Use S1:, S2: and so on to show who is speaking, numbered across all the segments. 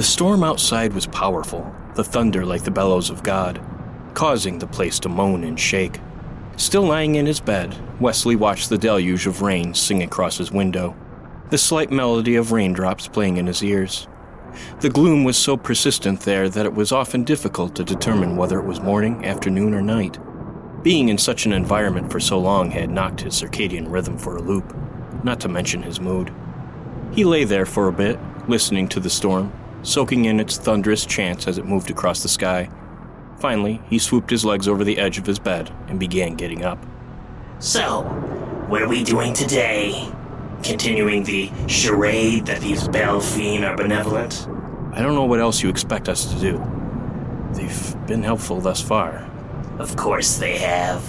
S1: The storm outside was powerful, the thunder like the bellows of God, causing the place to moan and shake. Still lying in his bed, Wesley watched the deluge of rain sing across his window, the slight melody of raindrops playing in his ears. The gloom was so persistent there that it was often difficult to determine whether it was morning, afternoon, or night. Being in such an environment for so long had knocked his circadian rhythm for a loop, not to mention his mood. He lay there for a bit, listening to the storm, soaking in its thunderous chants as it moved across the sky. Finally, he swooped his legs over the edge of his bed and began getting up.
S2: So, what are we doing today? Continuing the charade that these Belfiend are benevolent?
S1: I don't know what else you expect us to do. They've been helpful thus far.
S2: Of course they have.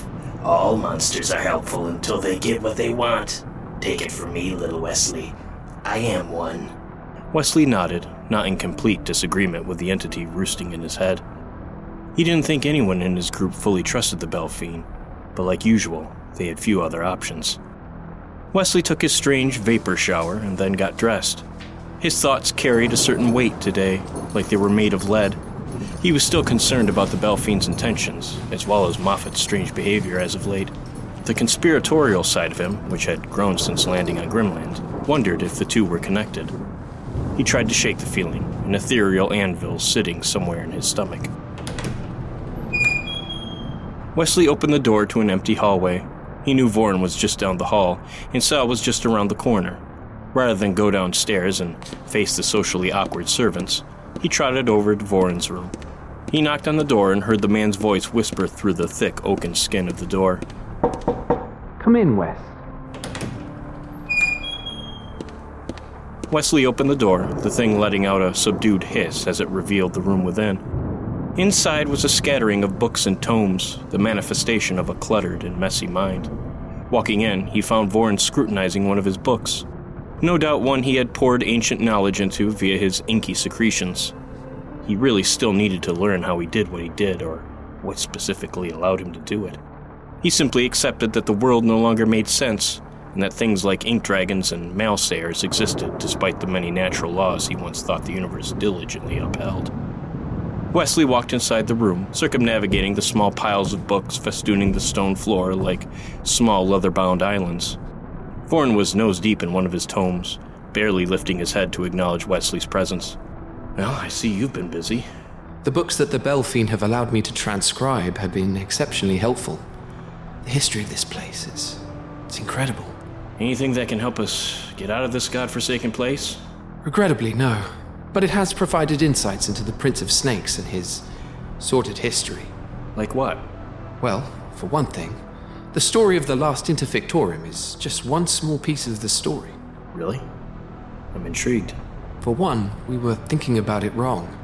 S2: All monsters are helpful until they get what they want. Take it from me, little Wesley. I am one.
S1: Wesley nodded, not in complete disagreement with the entity roosting in his head. He didn't think anyone in his group fully trusted the Belfiend, but like usual, they had few other options. Wesley took his strange vapor shower and then got dressed. His thoughts carried a certain weight today, like they were made of lead. He was still concerned about the Belfiend's intentions, as well as Moffet's strange behavior as of late. The conspiratorial side of him, which had grown since landing on Grimland, wondered if the two were connected. He tried to shake the feeling, an ethereal anvil sitting somewhere in his stomach. Wesley opened the door to an empty hallway. He knew Voran was just down the hall, and Sal was just around the corner. Rather than go downstairs and face the socially awkward servants, he trotted over to Voran's room. He knocked on the door and heard the man's voice whisper through the thick oaken skin of the door.
S3: Come in, Wes.
S1: Wesley opened the door, the thing letting out a subdued hiss as it revealed the room within. Inside was a scattering of books and tomes, the manifestation of a cluttered and messy mind. Walking in, he found Voran scrutinizing one of his books. No doubt one he had poured ancient knowledge into via his inky secretions. He really still needed to learn how he did what he did, or what specifically allowed him to do it. He simply accepted that the world no longer made sense, and that things like ink dragons and malsayers existed despite the many natural laws he once thought the universe diligently upheld. Wesley walked inside the room, circumnavigating the small piles of books festooning the stone floor like small leather bound islands. Voran was nose deep in one of his tomes, barely lifting his head to acknowledge Wesley's presence. Well, I see you've been busy.
S3: The books that the Belfiend have allowed me to transcribe have been exceptionally helpful. The history of this place is. it's incredible.
S1: Anything that can help us get out of this godforsaken place?
S3: Regrettably, no. But it has provided insights into the Prince of Snakes and his sordid history.
S1: Like what?
S3: Well, for one thing, the story of the last Interfectorum is just one small piece of the story.
S1: Really? I'm intrigued.
S3: For one, we were thinking about it wrong.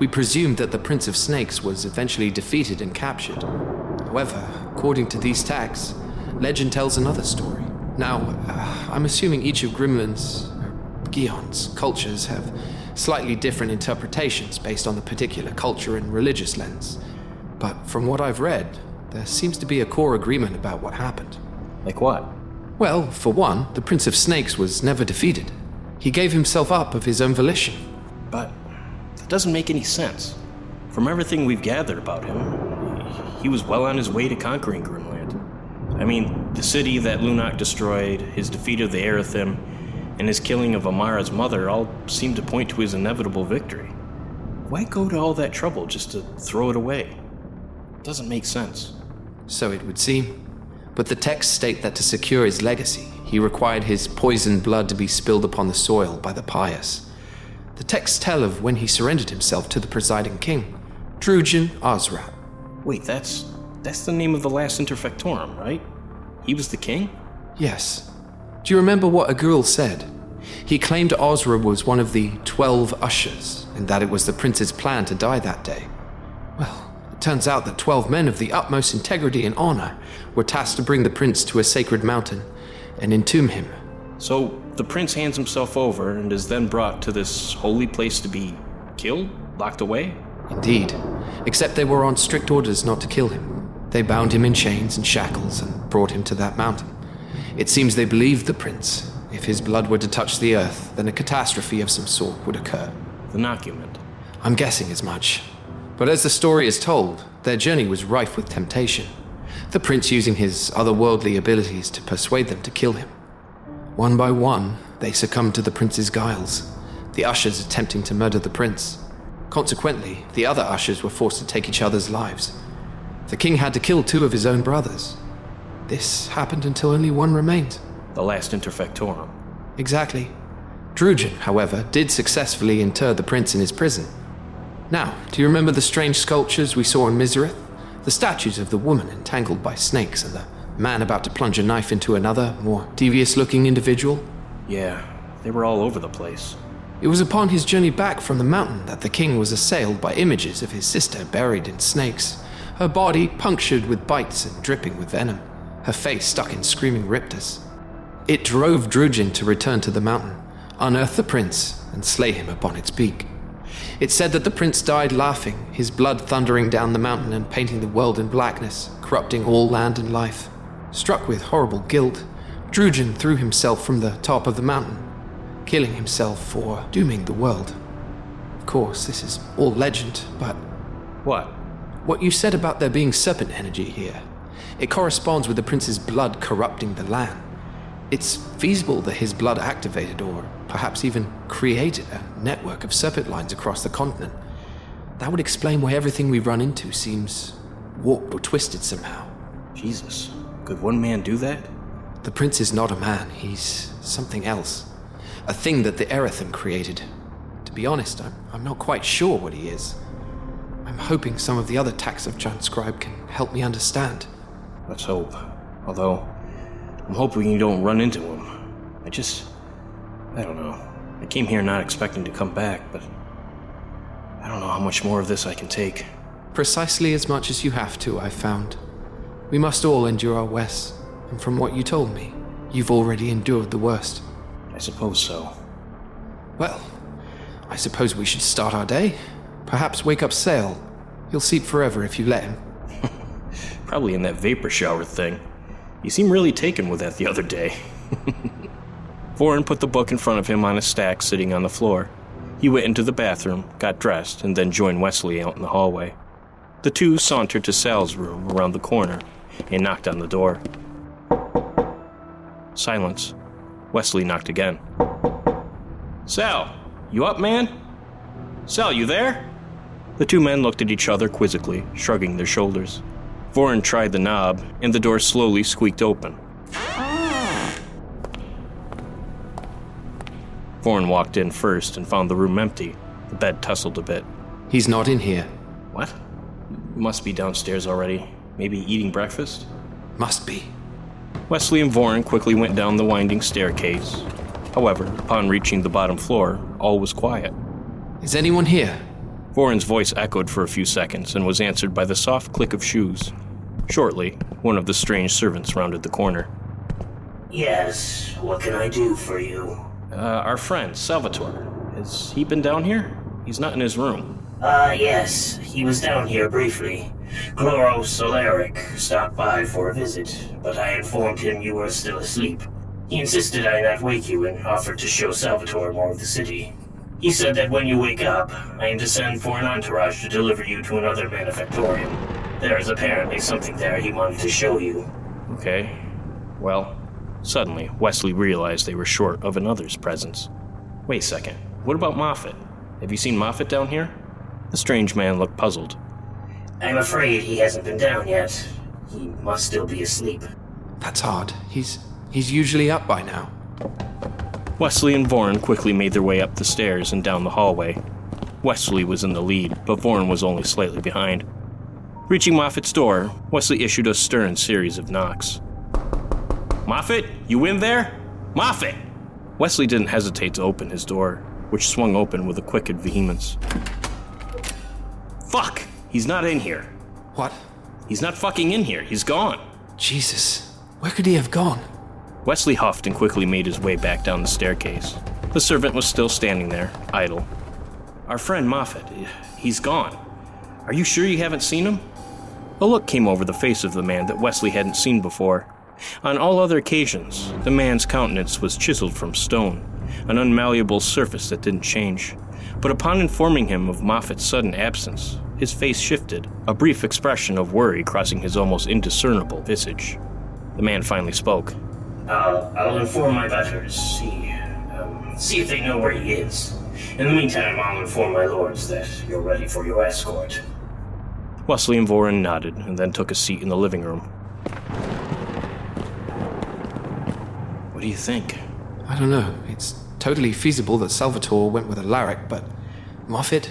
S3: We presumed that the Prince of Snakes was eventually defeated and captured. However, according to these texts, legend tells another story. Now, uh, I'm assuming each of Grimland's, or Gihon's, cultures have slightly different interpretations based on the particular culture and religious lens. But from what I've read, there seems to be a core agreement about what happened.
S1: Like what?
S3: Well, for one, the Prince of Snakes was never defeated. He gave himself up of his own volition.
S1: But that doesn't make any sense. From everything we've gathered about him, he was well on his way to conquering Grimland. I mean, the city that Lunok destroyed, his defeat of the Arathim, and his killing of Amara's mother all seem to point to his inevitable victory. Why go to all that trouble just to throw it away? It doesn't make sense.
S3: So it would seem. But the texts state that to secure his legacy, he required his poisoned blood to be spilled upon the soil by the pious. The texts tell of when he surrendered himself to the presiding king, Drujan Ozrat.
S1: Wait, that's that's the name of the last Interfectorum, right? He was the king?
S3: Yes. Do you remember what Agul said? He claimed Ozra was one of the twelve ushers, and that it was the prince's plan to die that day. Well, it turns out that twelve men of the utmost integrity and honor were tasked to bring the prince to a sacred mountain and entomb him.
S1: So the prince hands himself over and is then brought to this holy place to be killed? Locked away?
S3: Indeed, except they were on strict orders not to kill him. They bound him in chains and shackles and brought him to that mountain. It seems they believed the prince. If his blood were to touch the earth, then a catastrophe of some sort would occur.
S1: The Nocument.
S3: I'm guessing as much. But as the story is told, their journey was rife with temptation. The prince using his otherworldly abilities to persuade them to kill him. One by one, they succumbed to the prince's guiles, the ushers attempting to murder the prince. Consequently, the other ushers were forced to take each other's lives. The king had to kill two of his own brothers. This happened until only one remained.
S1: The last Interfectorum.
S3: Exactly. Drujan, however, did successfully inter the prince in his prison. Now, do you remember the strange sculptures we saw in Misereth? The statues of the woman entangled by snakes and the man about to plunge a knife into another, more devious looking individual?
S1: Yeah, they were all over the place.
S3: It was upon his journey back from the mountain that the king was assailed by images of his sister buried in snakes, her body punctured with bites and dripping with venom, her face stuck in screaming riptors. It drove Drujan to return to the mountain, unearth the prince, and slay him upon its peak. It said that the prince died laughing, his blood thundering down the mountain and painting the world in blackness, corrupting all land and life. Struck with horrible guilt, Drujan threw himself from the top of the mountain, killing himself for dooming the world. Of course, this is all legend, but
S1: What?
S3: What you said about there being serpent energy here, it corresponds with the prince's blood corrupting the land. It's feasible that his blood activated or perhaps even created a network of serpent lines across the continent. That would explain why everything we run into seems warped or twisted somehow.
S1: Jesus. Could one man do that?
S3: The prince is not a man, he's something else. a thing that the Erethan created. To be honest, I'm, I'm not quite sure what he is. I'm hoping some of the other texts of transcribed can help me understand.
S1: Let's hope. Although, I'm hoping you don't run into him. I just. I don't know. I came here not expecting to come back, but. I don't know how much more of this I can take.
S3: Precisely as much as you have to, I've found. We must all endure our worst, and from what you told me, you've already endured the worst.
S1: I suppose so.
S3: Well, I suppose we should start our day. Perhaps wake up Sal. He'll sleep forever if you let him.
S1: Probably in that vapor shower thing. You seemed really taken with that the other day. Voran put the book in front of him on a stack sitting on the floor. He went into the bathroom, got dressed, and then joined Wesley out in the hallway. The two sauntered to Sal's room around the corner and knocked on the door. Silence. Wesley knocked again. Sal, you up, man? Sal, you there? The two men looked at each other quizzically, shrugging their shoulders. Voran tried the knob, and the door slowly squeaked open. Voran walked in first and found the room empty. The bed tussled a bit.
S3: He's not in here.
S1: What? Must be downstairs already. Maybe eating breakfast?
S3: Must be.
S1: Wesley and Voran quickly went down the winding staircase. However, upon reaching the bottom floor, all was quiet.
S3: Is anyone here?
S1: Voran's voice echoed for a few seconds and was answered by the soft click of shoes. Shortly, one of the strange servants rounded the corner.
S2: Yes, what can I do for you?
S1: Uh, our friend, Salvatore. Has he been down here? He's not in his room.
S2: Ah, uh, yes, he was down here briefly. Chloro Solaric stopped by for a visit, but I informed him you were still asleep. He insisted I not wake you and offered to show Salvatore more of the city. He said that when you wake up, I am to send for an entourage to deliver you to another manufactorium. There is apparently something there he wanted to show you.
S1: Okay. Well, suddenly, Wesley realized they were short of another's presence. Wait a second. What about Moffet? Have you seen Moffet down here? The strange man looked puzzled.
S2: I'm afraid he hasn't been down yet. He must still be asleep.
S3: That's odd. He's he's usually up by now.
S1: Wesley and Voran quickly made their way up the stairs and down the hallway. Wesley was in the lead, but Voran was only slightly behind. Reaching Moffet's door, Wesley issued a stern series of knocks. Moffat, you in there? Moffet! Wesley didn't hesitate to open his door, which swung open with a quick vehemence. Fuck! He's not in here.
S3: What?
S1: He's not fucking in here. He's gone.
S3: Jesus. Where could he have gone?
S1: Wesley huffed and quickly made his way back down the staircase. The servant was still standing there, idle. Our friend Moffet, he's gone. Are you sure you haven't seen him? A look came over the face of the man that Wesley hadn't seen before. On all other occasions, the man's countenance was chiseled from stone, an unmalleable surface that didn't change. But upon informing him of Moffet's sudden absence, his face shifted, a brief expression of worry crossing his almost indiscernible visage. The man finally spoke.
S2: I'll, I'll inform my betters, see, um, see if they know where he is. In the meantime, I'll inform my lords that you're ready for your escort.
S1: Wesley and Voran nodded and then took a seat in the living room. What do you think?
S3: I don't know. It's totally feasible that Salvatore went with Alaric, but Moffet,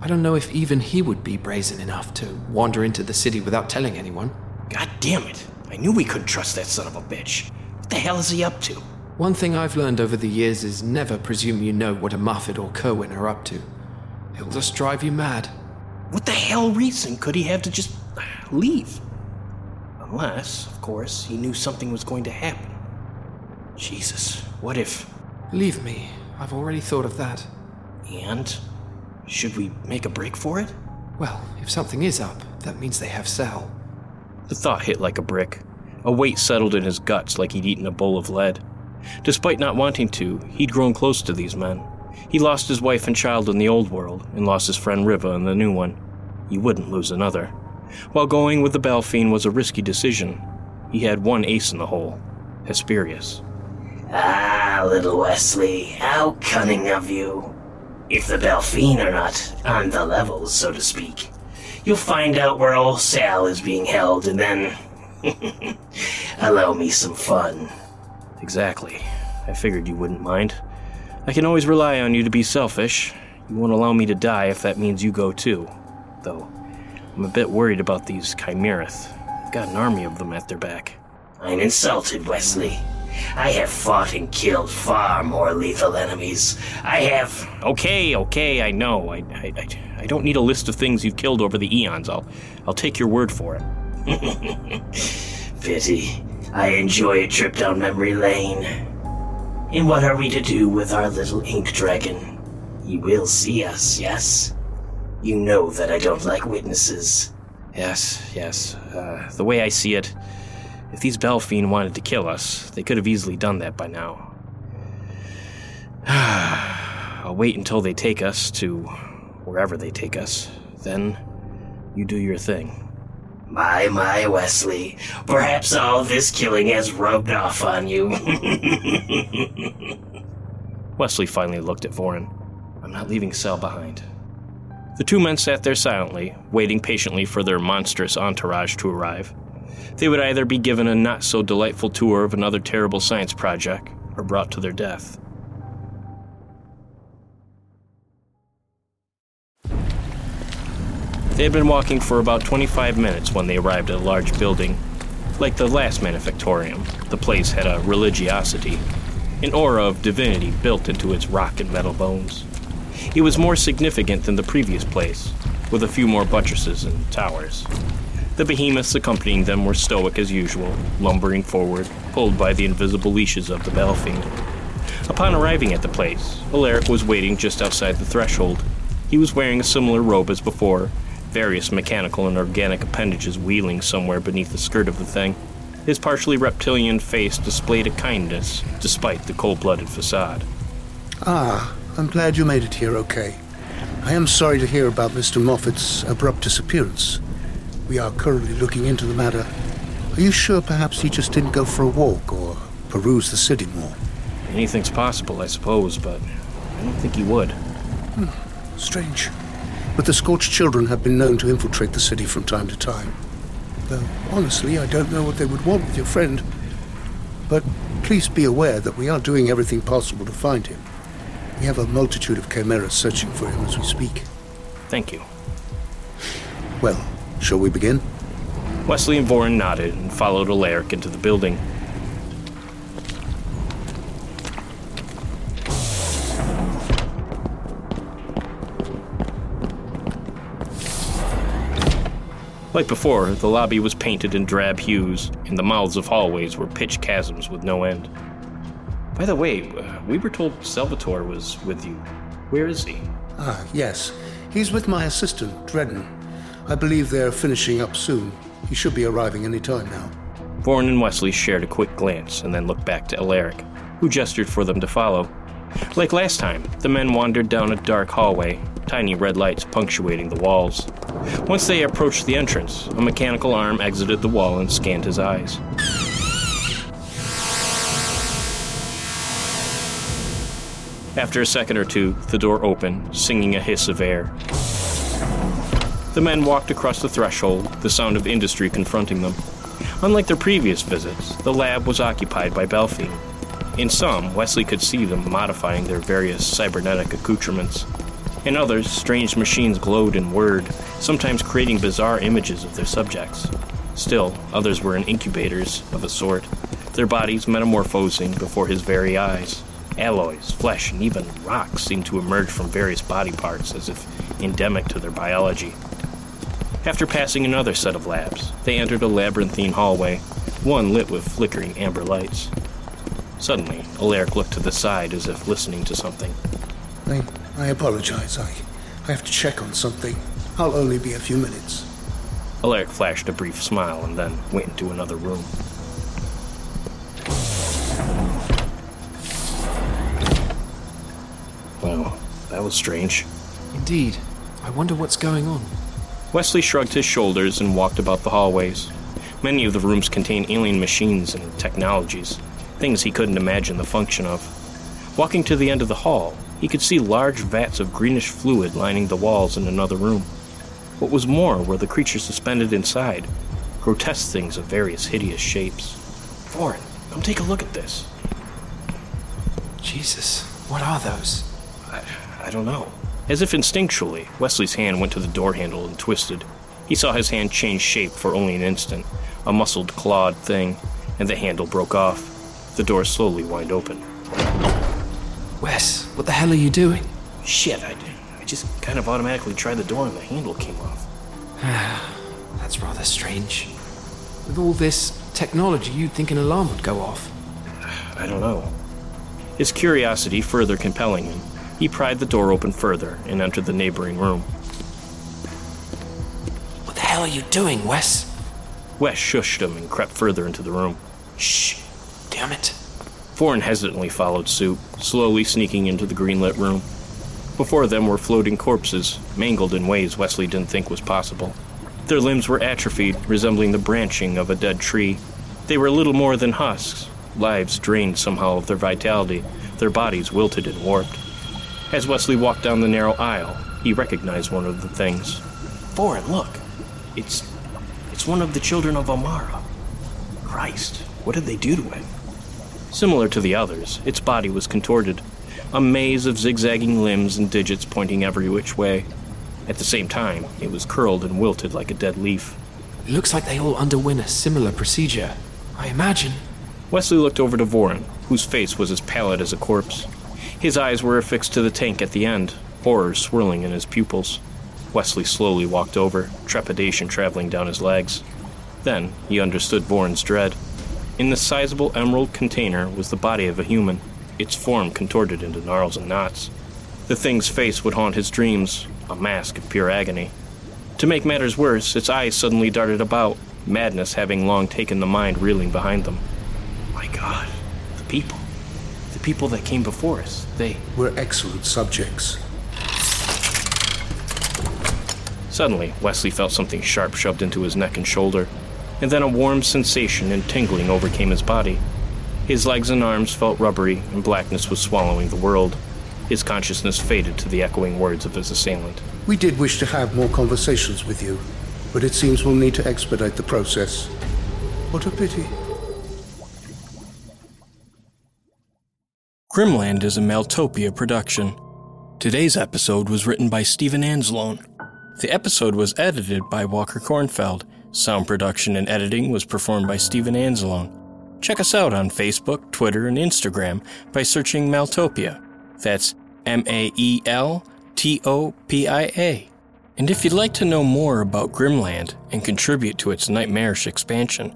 S3: I don't know if even he would be brazen enough to wander into the city without telling anyone.
S2: God damn it! I knew we couldn't trust that son of a bitch. What the hell is he up to?
S3: One thing I've learned over the years is never presume you know what a Moffet or Kerwin are up to. It'll just drive you mad.
S2: What the hell reason could he have to just leave? Unless, of course, he knew something was going to happen. Jesus, what if.
S3: Leave me. I've already thought of that.
S2: And? Should we make a break for it?
S3: Well, if something is up, that means they have Sal.
S1: The thought hit like a brick. A weight settled in his guts like he'd eaten a bowl of lead. Despite not wanting to, he'd grown close to these men. He lost his wife and child in the old world, and lost his friend Riva in the new one. He wouldn't lose another. While going with the Belfiend was a risky decision, he had one ace in the hole Hesperious.
S2: Ah, little Wesley, how cunning of you. If the Belfiend are not on the level, so to speak, you'll find out where old Sal is being held and then allow me some fun.
S1: Exactly. I figured you wouldn't mind. I can always rely on you to be selfish. You won't allow me to die if that means you go too. Though, I'm a bit worried about these Chimerath. They've got an army of them at their back.
S2: I'm insulted, Wesley. I have fought and killed far more lethal enemies. I have.
S1: Okay, okay, I know. I, I, I, I don't need a list of things you've killed over the eons. I'll, I'll take your word for it.
S2: Pity. I enjoy a trip down memory lane. And what are we to do with our little ink dragon? He will see us, yes? You know that I don't like witnesses.
S1: Yes, yes. Uh, the way I see it, if these Belfiend wanted to kill us, they could have easily done that by now. I'll wait until they take us to wherever they take us. Then you do your thing.
S2: My, my, Wesley. Perhaps all this killing has rubbed off on you.
S1: Wesley finally looked at Voran. I'm not leaving Sal behind. The two men sat there silently, waiting patiently for their monstrous entourage to arrive. They would either be given a not so delightful tour of another terrible science project or brought to their death. They had been walking for about 25 minutes when they arrived at a large building. Like the last manufactorium, the place had a religiosity, an aura of divinity built into its rock and metal bones. It was more significant than the previous place, with a few more buttresses and towers. The behemoths accompanying them were stoic as usual, lumbering forward, pulled by the invisible leashes of the Belfiend. Upon arriving at the place, Alaric was waiting just outside the threshold. He was wearing a similar robe as before, various mechanical and organic appendages wheeling somewhere beneath the skirt of the thing. His partially reptilian face displayed a kindness, despite the cold blooded facade.
S4: Ah, I'm glad you made it here okay. I am sorry to hear about Mr. Moffet's abrupt disappearance. We are currently looking into the matter. Are you sure perhaps he just didn't go for a walk or peruse the city more?
S1: Anything's possible, I suppose, but I don't think he would.
S4: Hmm, strange. But the Scorched Children have been known to infiltrate the city from time to time. Though, honestly, I don't know what they would want with your friend. But please be aware that we are doing everything possible to find him. We have a multitude of chimeras searching for him as we speak.
S1: Thank you.
S4: Well, shall we begin?
S1: Wesley and Voran nodded and followed Alaric into the building. Like before, the lobby was painted in drab hues, and the mouths of hallways were pitch chasms with no end. By the way, uh, we were told Salvatore was with you. Where is he?
S4: Ah, yes. He's with my assistant, Dredden. I believe they're finishing up soon. He should be arriving any time now.
S1: Voran and Wesley shared a quick glance and then looked back to Alaric, who gestured for them to follow. Like last time, the men wandered down a dark hallway, tiny red lights punctuating the walls. Once they approached the entrance, a mechanical arm exited the wall and scanned his eyes. After a second or two, the door opened, singing a hiss of air. The men walked across the threshold, the sound of industry confronting them. Unlike their previous visits, the lab was occupied by Belfiend. In some, Wesley could see them modifying their various cybernetic accoutrements. In others, strange machines glowed and whirred, sometimes creating bizarre images of their subjects. Still, others were in incubators of a sort, their bodies metamorphosing before his very eyes. Alloys, flesh, and even rocks seemed to emerge from various body parts as if endemic to their biology. After passing another set of labs, they entered a labyrinthine hallway, one lit with flickering amber lights. Suddenly, Alaric looked to the side as if listening to something.
S4: I, I apologize. I, I have to check on something. I'll only be a few minutes.
S1: Alaric flashed a brief smile and then went into another room. Well, that was strange.
S3: Indeed. I wonder what's going on.
S1: Wesley shrugged his shoulders and walked about the hallways. Many of the rooms contained alien machines and technologies, things he couldn't imagine the function of. Walking to the end of the hall, he could see large vats of greenish fluid lining the walls in another room. What was more were the creatures suspended inside, grotesque things of various hideous shapes. Voran, come take a look at this.
S3: Jesus, What are those?
S1: I, I don't know. As if instinctually, Wesley's hand went to the door handle and twisted. He saw his hand change shape for only an instant, a muscled, clawed thing, and the handle broke off. The door slowly wind open.
S3: Wes, what the hell are you doing?
S1: Shit, I, I just kind of automatically tried the door and the handle came off.
S3: That's rather strange. With all this technology, you'd think an alarm would go off.
S1: I don't know. His curiosity further compelling him, he pried the door open further and entered the neighboring room.
S3: What the hell are you doing, Wes?
S1: Wes shushed him and crept further into the room.
S3: Shh. Damn it.
S1: Voran hesitantly followed suit, slowly sneaking into the greenlit room. Before them were floating corpses, mangled in ways Wesley didn't think was possible. Their limbs were atrophied, resembling the branching of a dead tree. They were little more than husks, lives drained somehow of their vitality, their bodies wilted and warped. As Wesley walked down the narrow aisle, he recognized one of the things. Voran, look. It's it's one of the children of Amara. Christ, what did they do to it? Similar to the others, its body was contorted, a maze of zigzagging limbs and digits pointing every which way. At the same time, it was curled and wilted like a dead leaf.
S3: It looks like they all underwent a similar procedure. I imagine.
S1: Wesley looked over to Voran, whose face was as pallid as a corpse. His eyes were affixed to the tank at the end, horror swirling in his pupils. Wesley slowly walked over, trepidation traveling down his legs. Then he understood Voran's dread. In the sizable emerald container was the body of a human, its form contorted into gnarls and knots. The thing's face would haunt his dreams, a mask of pure agony. To make matters worse, its eyes suddenly darted about, madness having long taken the mind reeling behind them. My God, the people. The people that came before us, they.
S4: We're excellent subjects.
S1: Suddenly, Wesley felt something sharp shoved into his neck and shoulder, and then a warm sensation and tingling overcame his body. His legs and arms felt rubbery, and blackness was swallowing the world. His consciousness faded to the echoing words of his assailant.
S4: We did wish to have more conversations with you, but it seems we'll need to expedite the process. What a pity.
S1: Grimland is a Maeltopia production. Today's episode was written by Steven Anzalone. The episode was edited by Walker Kornfeld. Sound production and editing was performed by Steven Anzalone. Check us out on Facebook, Twitter, and Instagram by searching Maeltopia. That's M A E L T O P I A. And if you'd like to know more about Grimland and contribute to its nightmarish expansion,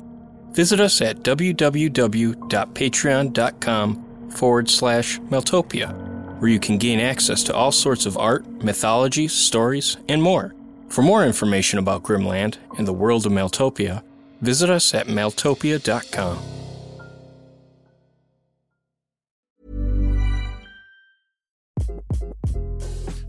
S1: visit us at www.patreon.com forward slash Maeltopia, where you can gain access to all sorts of art, mythology, stories, and more. For more information about Grimland and the world of Maeltopia, visit us at maeltopia.com.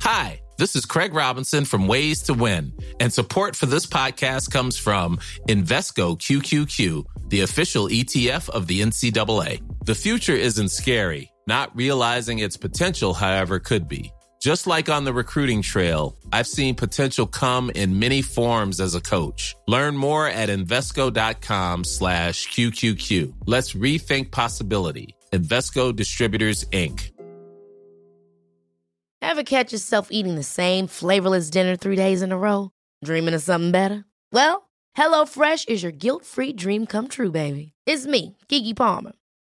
S5: Hi, this is Craig Robinson from Ways to Win, and support for this podcast comes from Invesco QQQ, the official ETF of the NCAA. The future isn't scary. Not realizing its potential, however, could be. Just like on the recruiting trail, I've seen potential come in many forms as a coach. Learn more at Invesco.com slash QQQ. Let's rethink possibility. Invesco Distributors, Inc.
S6: Ever catch yourself eating the same flavorless dinner three days in a row? Dreaming of something better? Well, HelloFresh is your guilt-free dream come true, baby. It's me, Keke Palmer.